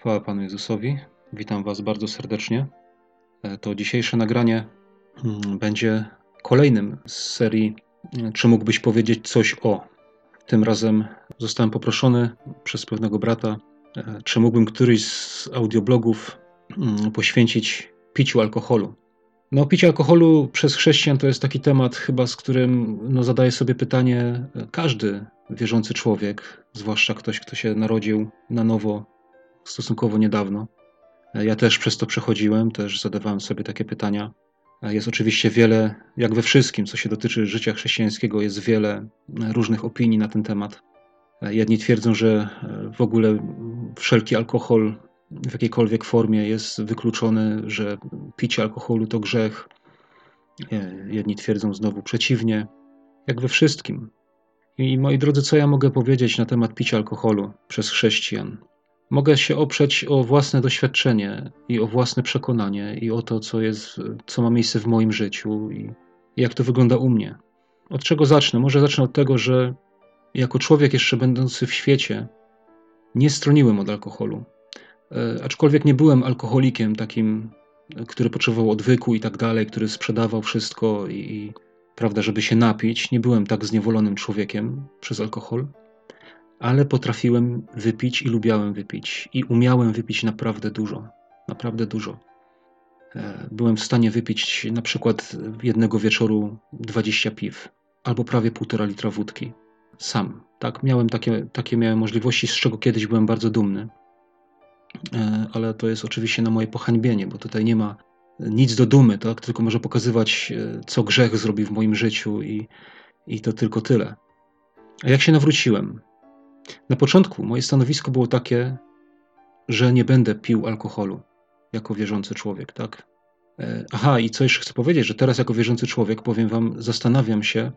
Chwała Panu Jezusowi. Witam Was bardzo serdecznie. E, to dzisiejsze nagranie mm, będzie kolejnym z serii e, Czy mógłbyś powiedzieć coś o? Tym razem zostałem poproszony przez pewnego brata, e, czy mógłbym któryś z audioblogów mm, poświęcić piciu alkoholu. No, picie alkoholu przez chrześcijan to jest taki temat, chyba z którym no, zadaje sobie pytanie każdy wierzący człowiek, zwłaszcza ktoś, kto się narodził na nowo stosunkowo niedawno. Ja też przez to przechodziłem, też zadawałem sobie takie pytania. Jest oczywiście wiele, jak we wszystkim, co się dotyczy życia chrześcijańskiego, jest wiele różnych opinii na ten temat. Jedni twierdzą, że w ogóle wszelki alkohol w jakiejkolwiek formie jest wykluczony, że picie alkoholu to grzech. Jedni twierdzą znowu przeciwnie, jak we wszystkim. I moi drodzy, co ja mogę powiedzieć na temat picia alkoholu przez chrześcijan? Mogę się oprzeć o własne doświadczenie i o własne przekonanie i o to, co jest, co ma miejsce w moim życiu i jak to wygląda u mnie. Od czego zacznę? Może zacznę od tego, że jako człowiek jeszcze będący w świecie nie stroniłem od alkoholu. E, aczkolwiek nie byłem alkoholikiem takim, który potrzebował odwyku i tak dalej, który sprzedawał wszystko i, i prawda, żeby się napić. Nie byłem tak zniewolonym człowiekiem przez alkohol ale potrafiłem wypić i lubiałem wypić. I umiałem wypić naprawdę dużo. Naprawdę dużo. E, byłem w stanie wypić na przykład jednego wieczoru 20 piw albo prawie półtora litra wódki. Sam. Tak, miałem takie, takie miałem możliwości, z czego kiedyś byłem bardzo dumny. E, ale to jest oczywiście na moje pohańbienie, bo tutaj nie ma nic do dumy, tak? tylko może pokazywać, e, co grzech zrobił w moim życiu i, i to tylko tyle. A jak się nawróciłem? Na początku moje stanowisko było takie, że nie będę pił alkoholu jako wierzący człowiek, tak? E, aha, i co jeszcze chcę powiedzieć, że teraz jako wierzący człowiek, powiem wam, zastanawiam się,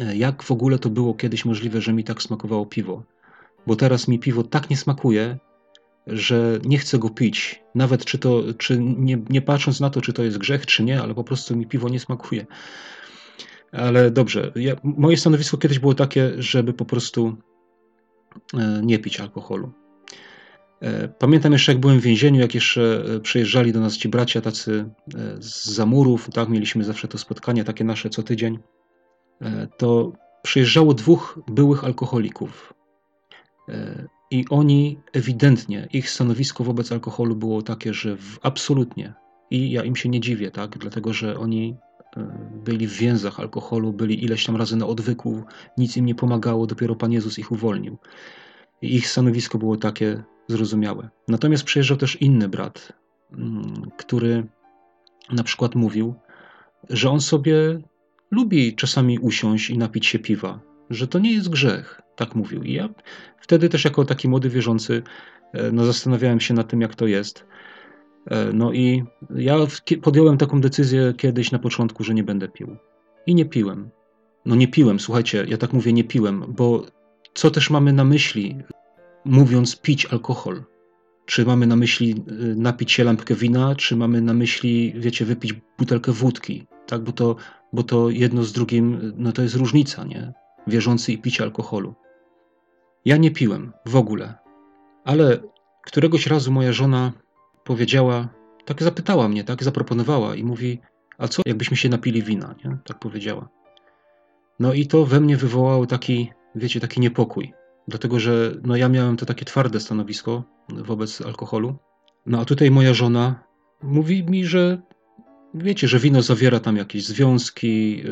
e, jak w ogóle to było kiedyś możliwe, że mi tak smakowało piwo. Bo teraz mi piwo tak nie smakuje, że nie chcę go pić. Nawet czy to, czy nie, nie patrząc na to, czy to jest grzech, czy nie, ale po prostu mi piwo nie smakuje. Ale dobrze, ja, moje stanowisko kiedyś było takie, żeby po prostu nie pić alkoholu. E, pamiętam jeszcze, jak byłem w więzieniu, jak jeszcze e, przyjeżdżali do nas ci bracia tacy z zamurów, tak, mieliśmy zawsze to spotkanie takie nasze co tydzień, to przyjeżdżało dwóch byłych alkoholików. I oni ewidentnie, ich stanowisko wobec alkoholu było takie, że absolutnie, i ja im się nie dziwię, tak, dlatego że oni byli w więzach alkoholu, byli ileś tam razy na odwyku, nic im nie pomagało, dopiero Pan Jezus ich uwolnił. I ich stanowisko było takie zrozumiałe. Natomiast przyjeżdżał też inny brat, mm, który na przykład mówił, że on sobie lubi czasami usiąść i napić się piwa, że to nie jest grzech. Tak mówił. I ja wtedy też jako taki młody wierzący e, no, zastanawiałem się nad tym, jak to jest. E, no i ja podjąłem taką decyzję kiedyś na początku, że nie będę pił. I nie piłem. No nie piłem, słuchajcie, ja tak mówię, nie piłem, bo co też mamy na myśli, mówiąc pić alkohol? Czy mamy na myśli y, napić się lampkę wina, czy mamy na myśli, wiecie, wypić butelkę wódki? Tak, bo to, bo to jedno z drugim, no to jest różnica, nie? Wierzący i picie alkoholu. Ja nie piłem w ogóle, ale któregoś razu moja żona powiedziała, tak zapytała mnie, tak zaproponowała i mówi, a co jakbyśmy się napili wina, nie? tak powiedziała. No i to we mnie wywołało taki, wiecie, taki niepokój, dlatego że no ja miałem to takie twarde stanowisko wobec alkoholu, no a tutaj moja żona mówi mi, że wiecie, że wino zawiera tam jakieś związki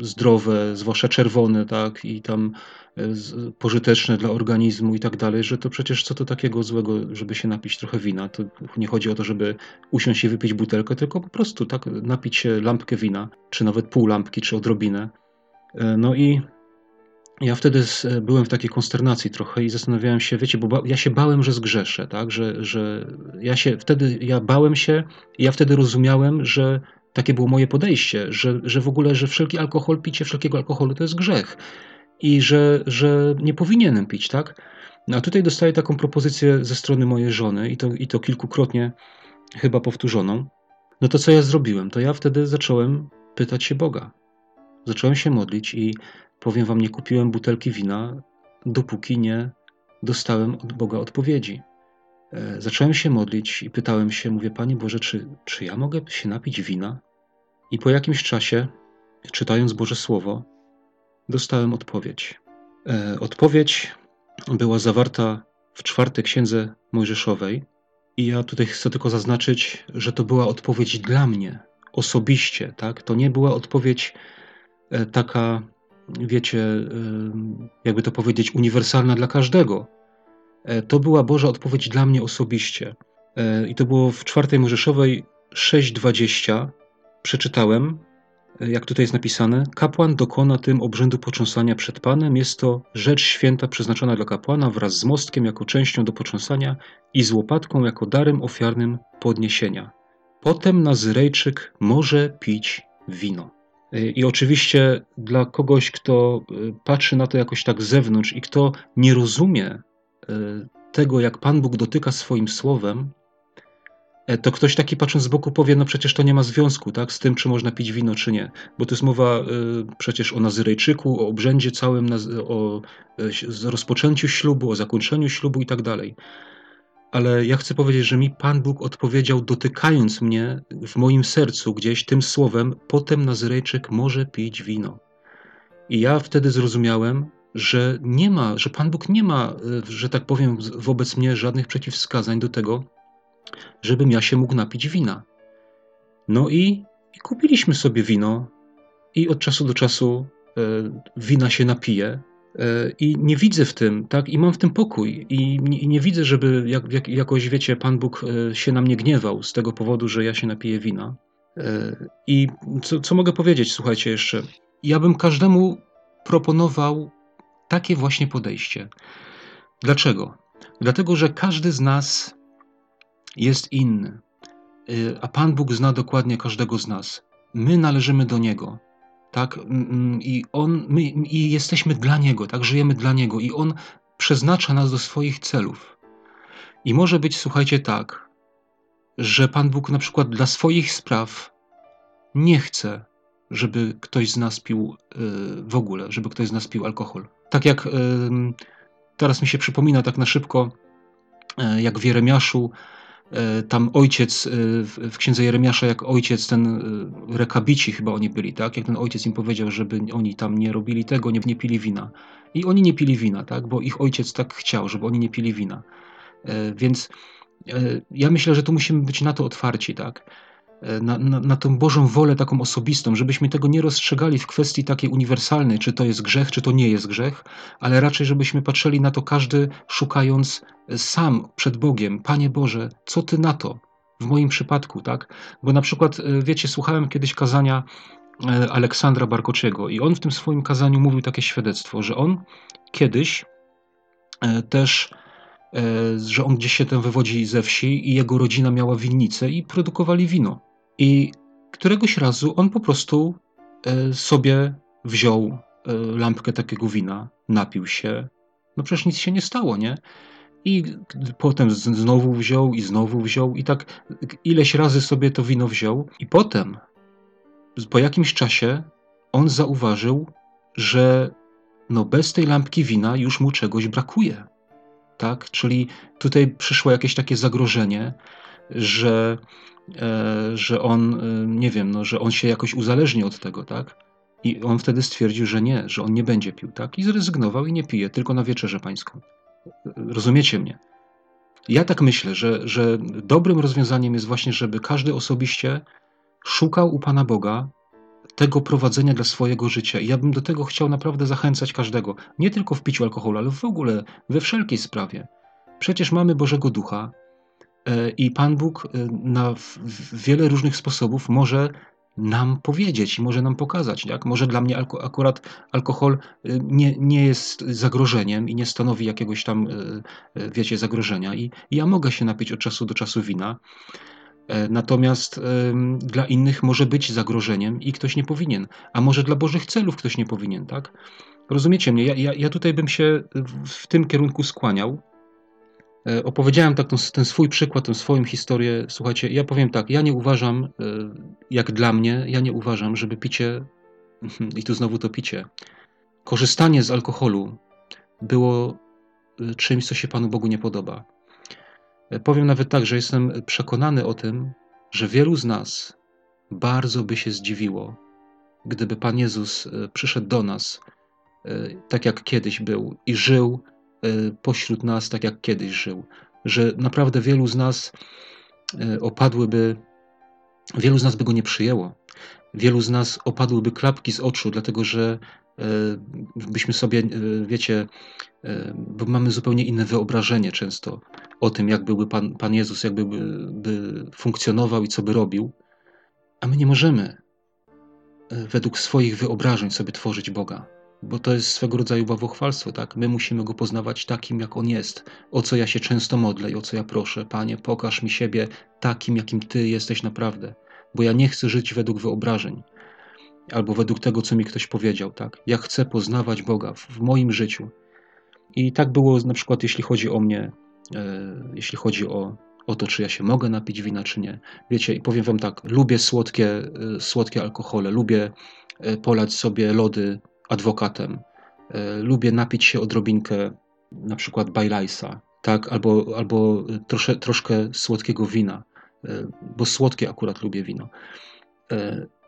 y, zdrowe, zwłaszcza czerwone, tak, i tam y, pożyteczne dla organizmu i tak dalej, że to przecież co to takiego złego, żeby się napić trochę wina. To nie chodzi o to, żeby usiąść i wypić butelkę, tylko po prostu tak napić się lampkę wina, czy nawet pół lampki, czy odrobinę. E, no i ja wtedy byłem w takiej konsternacji trochę i zastanawiałem się, wiecie, bo ja się bałem, że zgrzeszę, tak, że, że ja się, wtedy ja bałem się i ja wtedy rozumiałem, że takie było moje podejście, że, że w ogóle, że wszelki alkohol, picie wszelkiego alkoholu to jest grzech i że, że nie powinienem pić, tak. No a tutaj dostaję taką propozycję ze strony mojej żony i to, i to kilkukrotnie chyba powtórzoną. No to co ja zrobiłem? To ja wtedy zacząłem pytać się Boga. Zacząłem się modlić i Powiem wam, nie kupiłem butelki wina, dopóki nie dostałem od Boga odpowiedzi. E, zacząłem się modlić i pytałem się, mówię, Panie Boże, czy, czy ja mogę się napić wina? I po jakimś czasie, czytając Boże Słowo, dostałem odpowiedź. E, odpowiedź była zawarta w czwartej księdze Mojżeszowej. I ja tutaj chcę tylko zaznaczyć, że to była odpowiedź dla mnie osobiście, tak? To nie była odpowiedź e, taka, wiecie, jakby to powiedzieć, uniwersalna dla każdego. E, to była Boża odpowiedź dla mnie osobiście. E, I to było w czwartej Mojżeszowej 6:20. Przeczytałem, e, jak tutaj jest napisane: Kapłan dokona tym obrzędu począsania przed Panem. Jest to rzecz święta przeznaczona dla kapłana wraz z mostkiem jako częścią do począsania i z łopatką jako darem ofiarnym podniesienia. Potem Nazyrejczyk może pić wino. I oczywiście dla kogoś, kto patrzy na to jakoś tak z zewnątrz i kto nie rozumie E, tego, jak Pan Bóg dotyka swoim słowem, e, to ktoś taki patrząc z boku powie, no przecież to nie ma związku tak, z tym, czy można pić wino, czy nie. Bo to jest mowa y, przecież o Nazyrejczyku, o obrzędzie całym, o y, rozpoczęciu ślubu, o zakończeniu ślubu i tak dalej. Ale ja chcę powiedzieć, że mi Pan Bóg odpowiedział, dotykając mnie w moim sercu gdzieś tym słowem, potem Nazyrejczyk może pić wino. I ja wtedy zrozumiałem, że nie ma, że Pan Bóg nie ma, e, że tak powiem, wobec mnie żadnych przeciwwskazań do tego, żebym ja się mógł napić wina. No i, i kupiliśmy sobie wino i od czasu do czasu e, wina się napije i nie widzę w tym, tak, i mam w tym pokój i nie, nie widzę, żeby jak, jak, jakoś, wiecie, Pan Bóg e, się na mnie gniewał z tego powodu, że ja się napiję wina. E, I co, co mogę powiedzieć, słuchajcie jeszcze, ja bym każdemu proponował takie właśnie podejście. Dlaczego? Dlatego, że każdy z nas jest inny, y, a Pan Bóg zna dokładnie każdego z nas. My należymy do Niego, tak? I On, my i jesteśmy dla Niego, tak? Żyjemy dla Niego i On przeznacza nas do swoich celów. I może być, słuchajcie, tak, że Pan Bóg na przykład dla swoich spraw nie chce, żeby ktoś z nas pił y, w ogóle, żeby ktoś z nas pił alkohol. Tak jak teraz mi się przypomina tak na szybko, e, jak w Jeremiaszu, tam ojciec, e, w księdze Jeremiasza, jak ojciec, ten rekabici chyba oni byli, tak? Jak ten ojciec im powiedział, żeby oni tam nie robili tego, nie, nie pili wina. I oni nie pili wina, tak? Bo ich ojciec tak chciał, żeby oni nie pili wina. Więc ja myślę, że tu musimy być na to otwarci, tak? E, na, na, na tą Bożą wolę taką osobistą, żebyśmy tego nie rozstrzygali w kwestii takiej uniwersalnej, czy to jest grzech, czy to nie jest grzech, ale raczej żebyśmy patrzyli na to każdy szukając sam przed Bogiem, Panie Boże, co Ty na to? W moim przypadku, tak? Bo na przykład, e, wiecie, słuchałem kiedyś kazania e, Aleksandra Barkociego i on w tym swoim kazaniu mówił takie świadectwo, że on kiedyś też że on gdzieś się tam wywodzi ze wsi i jego rodzina miała winnicę i produkowali wino. I któregoś razu on po prostu e, sobie wziął e, lampkę takiego wina, napił się. No przecież nic się nie stało, nie? I potem znowu wziął i znowu wziął i tak ileś razy sobie to wino wziął. I potem, po jakimś czasie, on zauważył, że no bez tej lampki wina już mu czegoś brakuje. Tak? Czyli tutaj przyszło jakieś takie zagrożenie, że że on, e, nie wiem, no, że on się jakoś uzależni od tego, tak? I on wtedy stwierdził, że nie, że on nie będzie pił, tak? I zrezygnował i nie pije, tylko na wieczerzę pańską. Rozumiecie mnie? Ja tak myślę, że, że dobrym rozwiązaniem jest właśnie, żeby każdy osobiście szukał u Pana Boga tego prowadzenia dla swojego życia. I ja bym do tego chciał naprawdę zachęcać każdego. Nie tylko w piciu alkoholu, ale w ogóle we wszelkiej sprawie. Przecież mamy Bożego Ducha, E, I Pan Bóg e, na wiele różnych sposobów może nam powiedzieć i może nam pokazać. Jak? Może dla mnie alko akurat alkohol e, nie, nie jest zagrożeniem i nie stanowi jakiegoś tam, wiecie, zagrożenia. I, i ja mogę się napić od czasu do czasu wina. Natomiast dla innych może być zagrożeniem i ktoś nie powinien. A może dla Bożych celów ktoś nie powinien, tak? Rozumiecie mnie? Ja, ja, ja tutaj bym się w tym kierunku skłaniał. E, opowiedziałem tak ten, ten, swój przykład, tę swoją historię. Słuchajcie, ja powiem tak, ja nie uważam, e, jak dla mnie, ja nie uważam, żeby picie, i tu znowu to picie, korzystanie z alkoholu było e, czymś, co się Panu Bogu nie podoba. Powiem nawet tak, że jestem przekonany o tym, że wielu z nas bardzo by się zdziwiło, gdyby Pan Jezus przyszedł do nas tak jak kiedyś był i żył pośród nas tak jak kiedyś żył. Że naprawdę wielu z nas opadłyby, wielu z nas by go nie przyjęło. Wielu z nas opadłyby klapki z oczu, dlatego że byśmy sobie, wiecie, bo mamy zupełnie inne wyobrażenie często o tym, jak byłby Pan, Pan Jezus, jakby by, funkcjonował i co by robił. A my nie możemy e, według swoich wyobrażeń sobie tworzyć Boga, bo to jest swego rodzaju bawuchwalstwo, tak? My musimy Go poznawać takim, jak On jest, o co ja się często modlę i o co ja proszę. Panie, pokaż mi siebie takim, jakim Ty jesteś naprawdę, bo ja nie chcę żyć według wyobrażeń albo według tego, co mi ktoś powiedział, tak? Ja chcę poznawać Boga w, moim życiu. I tak było na przykład, jeśli chodzi o mnie, e, jeśli chodzi o o to, czy ja się mogę napić wina, czy nie. Wiecie, i powiem wam tak, lubię słodkie, y, słodkie alkohole, lubię y, polać sobie lody adwokatem, y, lubię napić się odrobinkę na przykład bajlajsa, tak, albo, albo trosze, troszkę słodkiego wina, bo słodkie akurat lubię wino.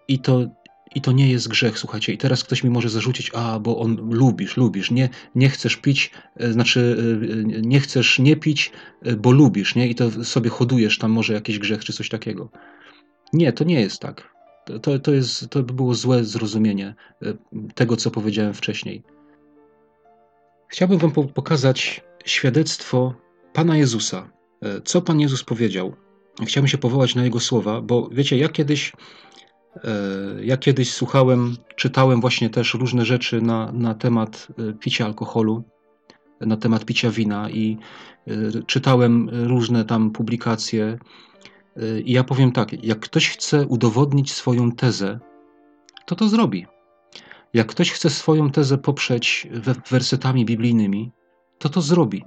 I to i to nie jest grzech, słuchajcie. I teraz ktoś mi może zarzucić, a bo on lubisz, lubisz, nie, nie chcesz pić, e, znaczy e, nie chcesz nie pić, e, bo lubisz, nie? I to sobie hodujesz tam może jakiś grzech czy coś takiego. Nie, to nie jest tak. To, to, jest, to by było złe zrozumienie tego, co powiedziałem wcześniej. Chciałbym Wam pokazać świadectwo Pana Jezusa. Co Pan Jezus powiedział? Chciałbym się powołać na Jego słowa, bo wiecie, ja kiedyś E, ja kiedyś słuchałem, czytałem właśnie też różne rzeczy na, na temat e, picia alkoholu, na temat picia wina i e, czytałem różne tam publikacje. I ja powiem tak, jak ktoś chce udowodnić swoją tezę, to to zrobi. Jak ktoś chce swoją tezę poprzeć wersetami biblijnymi, to to zrobi.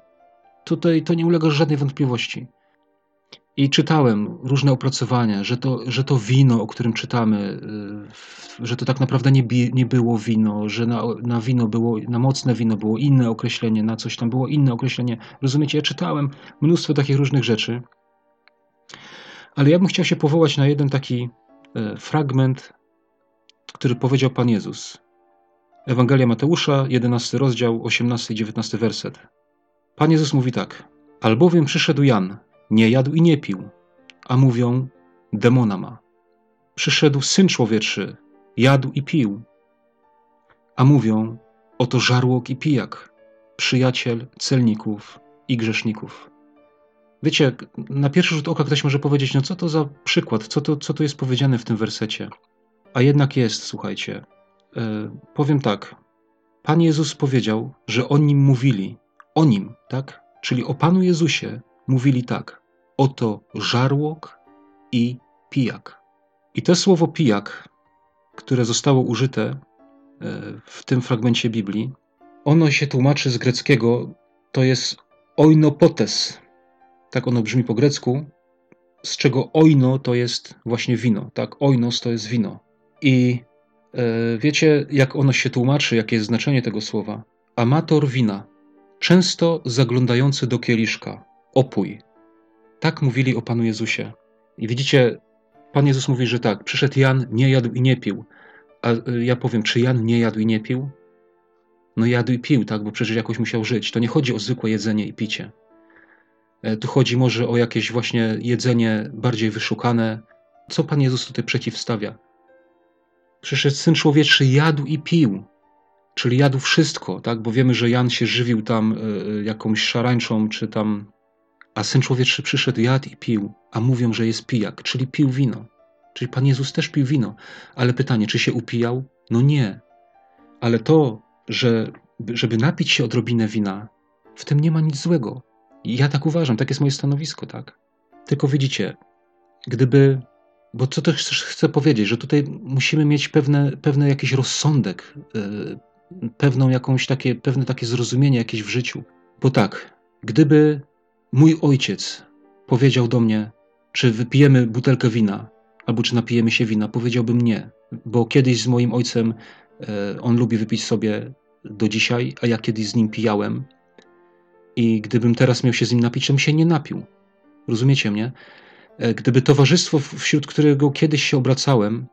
Tutaj to nie ulega żadnej wątpliwości. I czytałem różne opracowania, że to, że to wino, o którym czytamy, y, że to tak naprawdę nie, nie było wino, że na, na wino było, na mocne wino było inne określenie, na coś tam było inne określenie. Rozumiecie, ja czytałem mnóstwo takich różnych rzeczy, ale ja bym chciał się powołać na jeden taki e, fragment, który powiedział Pan Jezus. Ewangelia Mateusza, 11 rozdział, 18 i 19 werset. Pan Jezus mówi tak: Albowiem przyszedł Jan, nie jadł i nie pił, a mówią, demona ma. Przyszedł Syn Człowieczy, jadł i pił, a mówią, oto żarłok i pijak, przyjaciel celników i grzeszników. Wiecie, na pierwszy rzut oka ktoś może powiedzieć, no co to za przykład, co to, co to jest powiedziane w tym wersecie. A jednak jest, słuchajcie. E, powiem tak. Pan Jezus powiedział, że o nim mówili. O nim, tak? Czyli o Panu Jezusie mówili tak: Oto żarłok i pijak. I to słowo pijak, które zostało użyte e, w tym fragmencie Biblii, ono się tłumaczy z greckiego, to jest oinopotes. Tak ono brzmi po grecku, z czego oino to jest właśnie wino, tak? Oinos to jest wino. I e, wiecie, jak ono się tłumaczy, jakie jest znaczenie tego słowa? Amator wina, często zaglądający do kieliszka, opój. Tak mówili o Panu Jezusie. I widzicie, Pan Jezus mówi, że tak, przyszedł Jan, nie jadł i nie pił. A y, ja powiem, czy Jan nie jadł i nie pił? No jadł i pił, tak, bo przecież jakoś musiał żyć. To nie chodzi o zwykłe jedzenie i picie. E, tu chodzi może o jakieś właśnie jedzenie bardziej wyszukane. Co Pan Jezus tutaj przeciwstawia? Przyszedł Syn Człowieczy, jadł i pił. Czyli jadł wszystko, tak? Bo wiemy, że Jan się żywił tam y, jakąś szarańczą, czy tam a Syn Człowieczy przyszedł, jadł i pił, a mówią, że jest pijak, czyli pił wino. Czyli Pan Jezus też pił wino. Ale pytanie, czy się upijał? No nie. Ale to, że żeby napić się odrobinę wina, w tym nie ma nic złego. Ja tak uważam, tak jest moje stanowisko, tak? Tylko widzicie, gdyby, bo co też chcę powiedzieć, że tutaj musimy mieć pewne, pewne jakiś rozsądek, yy, pewną jakąś takie, pewne takie zrozumienie jakieś w życiu. Bo tak, gdyby Mój ojciec powiedział do mnie, czy wypijemy butelkę wina, albo czy napijemy się wina. Powiedziałbym nie, bo kiedyś z moim ojcem e, on lubi wypić sobie do dzisiaj, a ja kiedyś z nim pijałem. I gdybym teraz miał się z nim napić, to bym się nie napił. Rozumiecie mnie? E, gdyby towarzystwo, wśród którego kiedyś się obracałem,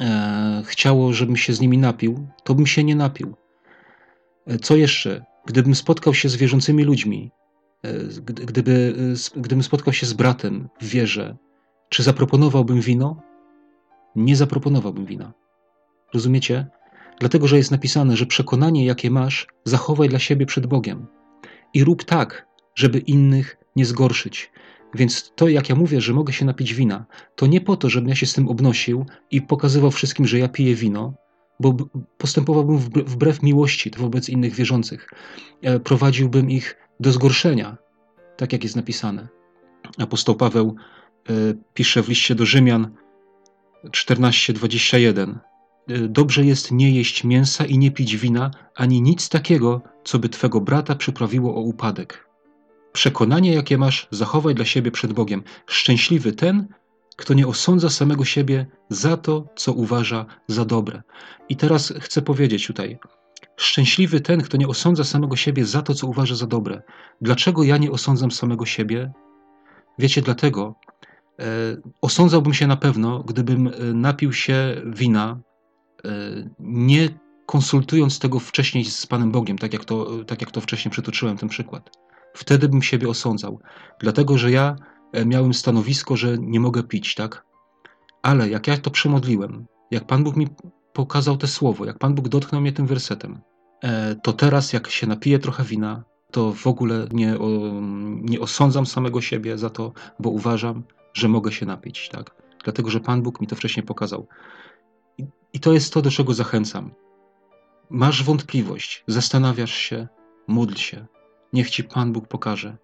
e, chciało, żebym się z nimi napił, to bym się nie napił. E, co jeszcze? Gdybym spotkał się z wierzącymi ludźmi, e, gdyby, gdybym spotkał się z bratem w wierze, czy zaproponowałbym wino? Nie zaproponowałbym wina. Rozumiecie? Dlatego, że jest napisane, że przekonanie, jakie masz, zachowaj dla siebie przed Bogiem. I rób tak, żeby innych nie zgorszyć. Więc to, jak ja mówię, że mogę się napić wina, to nie po to, żebym ja się z tym obnosił i pokazywał wszystkim, że ja piję wino, bo postępowałbym wbrew miłości wobec innych wierzących. E, prowadziłbym ich do zgorszenia, tak jak jest napisane. Apostoł Paweł e, pisze w liście do Rzymian 14:21. E, dobrze jest nie jeść mięsa i nie pić wina, ani nic takiego, co by twego brata przyprawiło o upadek. Przekonanie, jakie masz, zachowaj dla siebie przed Bogiem. Szczęśliwy ten, kto nie osądza samego siebie za to, co uważa za dobre. I teraz chcę powiedzieć tutaj, szczęśliwy ten, kto nie osądza samego siebie za to, co uważa za dobre. Dlaczego ja nie osądzam samego siebie? Wiecie, dlatego e, osądzałbym się na pewno, gdybym e, napił się wina, nie konsultując tego wcześniej z Panem Bogiem, tak jak to, tak jak to wcześniej przytoczyłem ten przykład. Wtedy bym siebie osądzał, dlatego że ja E, miałem stanowisko, że nie mogę pić, tak? Ale jak ja to przemodliłem, jak Pan Bóg mi pokazał te słowo, jak Pan Bóg dotknął mnie tym wersetem, e, to teraz, jak się napiję trochę wina, to w ogóle nie, nie osądzam samego siebie za to, bo uważam, że mogę się napić, tak? Dlatego, że Pan Bóg mi to wcześniej pokazał. I, to jest to, do czego zachęcam. Masz wątpliwość, zastanawiasz się, módl się. Niech ci Pan Bóg pokaże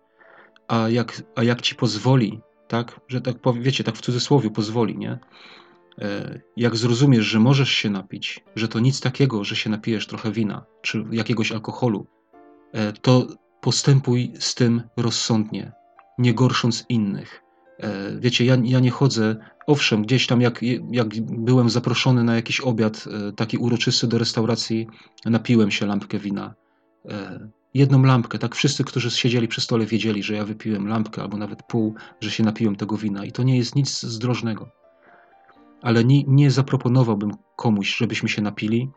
a jak, a jak ci pozwoli, tak, że tak wiecie, tak w cudzysłowie pozwoli, nie? E, jak zrozumiesz, że możesz się napić, że to nic takiego, że się napijesz trochę wina czy jakiegoś alkoholu, e, to postępuj z tym rozsądnie, nie gorsząc innych. E, wiecie, ja, ja nie chodzę, owszem, gdzieś tam jak, jak byłem zaproszony na jakiś obiad taki uroczysty do restauracji, napiłem się lampkę wina jedną lampkę. Tak wszyscy, którzy siedzieli przy stole, wiedzieli, że ja wypiłem lampkę albo nawet pół, że się napiłem tego wina. I to nie jest nic zdrożnego. Ale nie, nie zaproponowałbym komuś, żebyśmy się napili,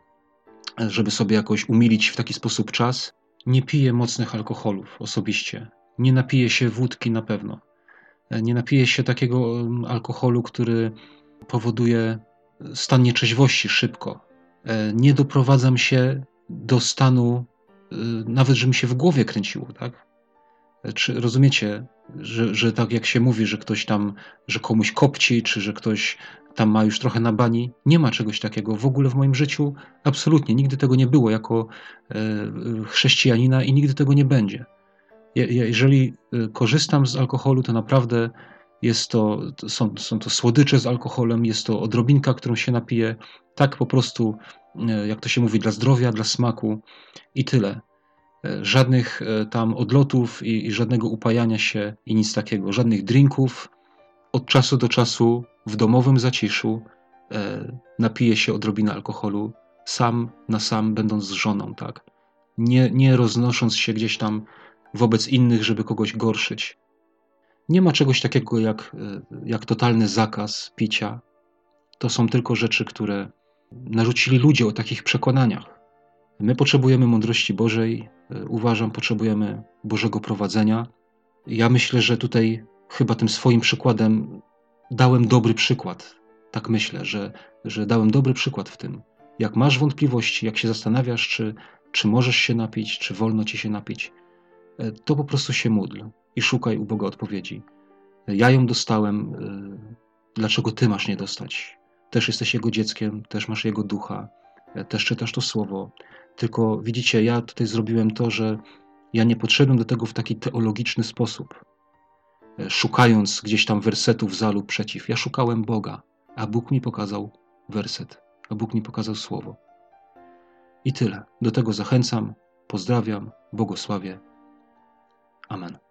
żeby sobie jakoś umilić w taki sposób czas. Nie piję mocnych alkoholów osobiście. Nie napiję się wódki na pewno. Nie napiję się takiego mm, alkoholu, który powoduje stan nieczeźwości szybko. E, nie doprowadzam się do stanu Y, nawet, że mi się w głowie kręciło, tak? Czy rozumiecie, że, że tak jak się mówi, że ktoś tam, że komuś kopci, czy że ktoś tam ma już trochę na bani? Nie ma czegoś takiego w ogóle w moim życiu. Absolutnie, nigdy tego nie było jako e, chrześcijanina i nigdy tego nie będzie. Jeżeli e, korzystam z alkoholu, to naprawdę jest to, są, są to słodycze z alkoholem, jest to odrobinka, którą się napije, tak po prostu, e, jak to się mówi, dla zdrowia, dla smaku i tyle. E, żadnych tam odlotów i, i żadnego upajania się i nic takiego, żadnych drinków. Od czasu do czasu w domowym zaciszu e, się odrobinę alkoholu, sam na sam, będąc z żoną, tak. Nie, nie roznosząc się gdzieś tam wobec innych, żeby kogoś gorszyć. Nie ma czegoś takiego jak, jak totalny zakaz picia. To są tylko rzeczy, które narzucili ludzie o takich przekonaniach. My potrzebujemy mądrości Bożej, e, uważam, potrzebujemy Bożego prowadzenia. Ja myślę, że tutaj chyba tym swoim przykładem dałem dobry przykład. Tak myślę, że, że dałem dobry przykład w tym. Jak masz wątpliwości, jak się zastanawiasz, czy, czy możesz się napić, czy wolno ci się napić, e, to po prostu się módl i szukaj u Boga odpowiedzi. Ja ją dostałem, e, dlaczego ty masz nie dostać? Też jesteś Jego dzieckiem, też masz Jego ducha, też czytasz to słowo. Tylko widzicie, ja tutaj zrobiłem to, że ja nie podszedłem do tego w taki teologiczny sposób, e, szukając gdzieś tam wersetów za lub przeciw. Ja szukałem Boga, a Bóg mi pokazał werset, a Bóg mi pokazał słowo. I tyle. Do tego zachęcam, pozdrawiam, błogosławię. Amen.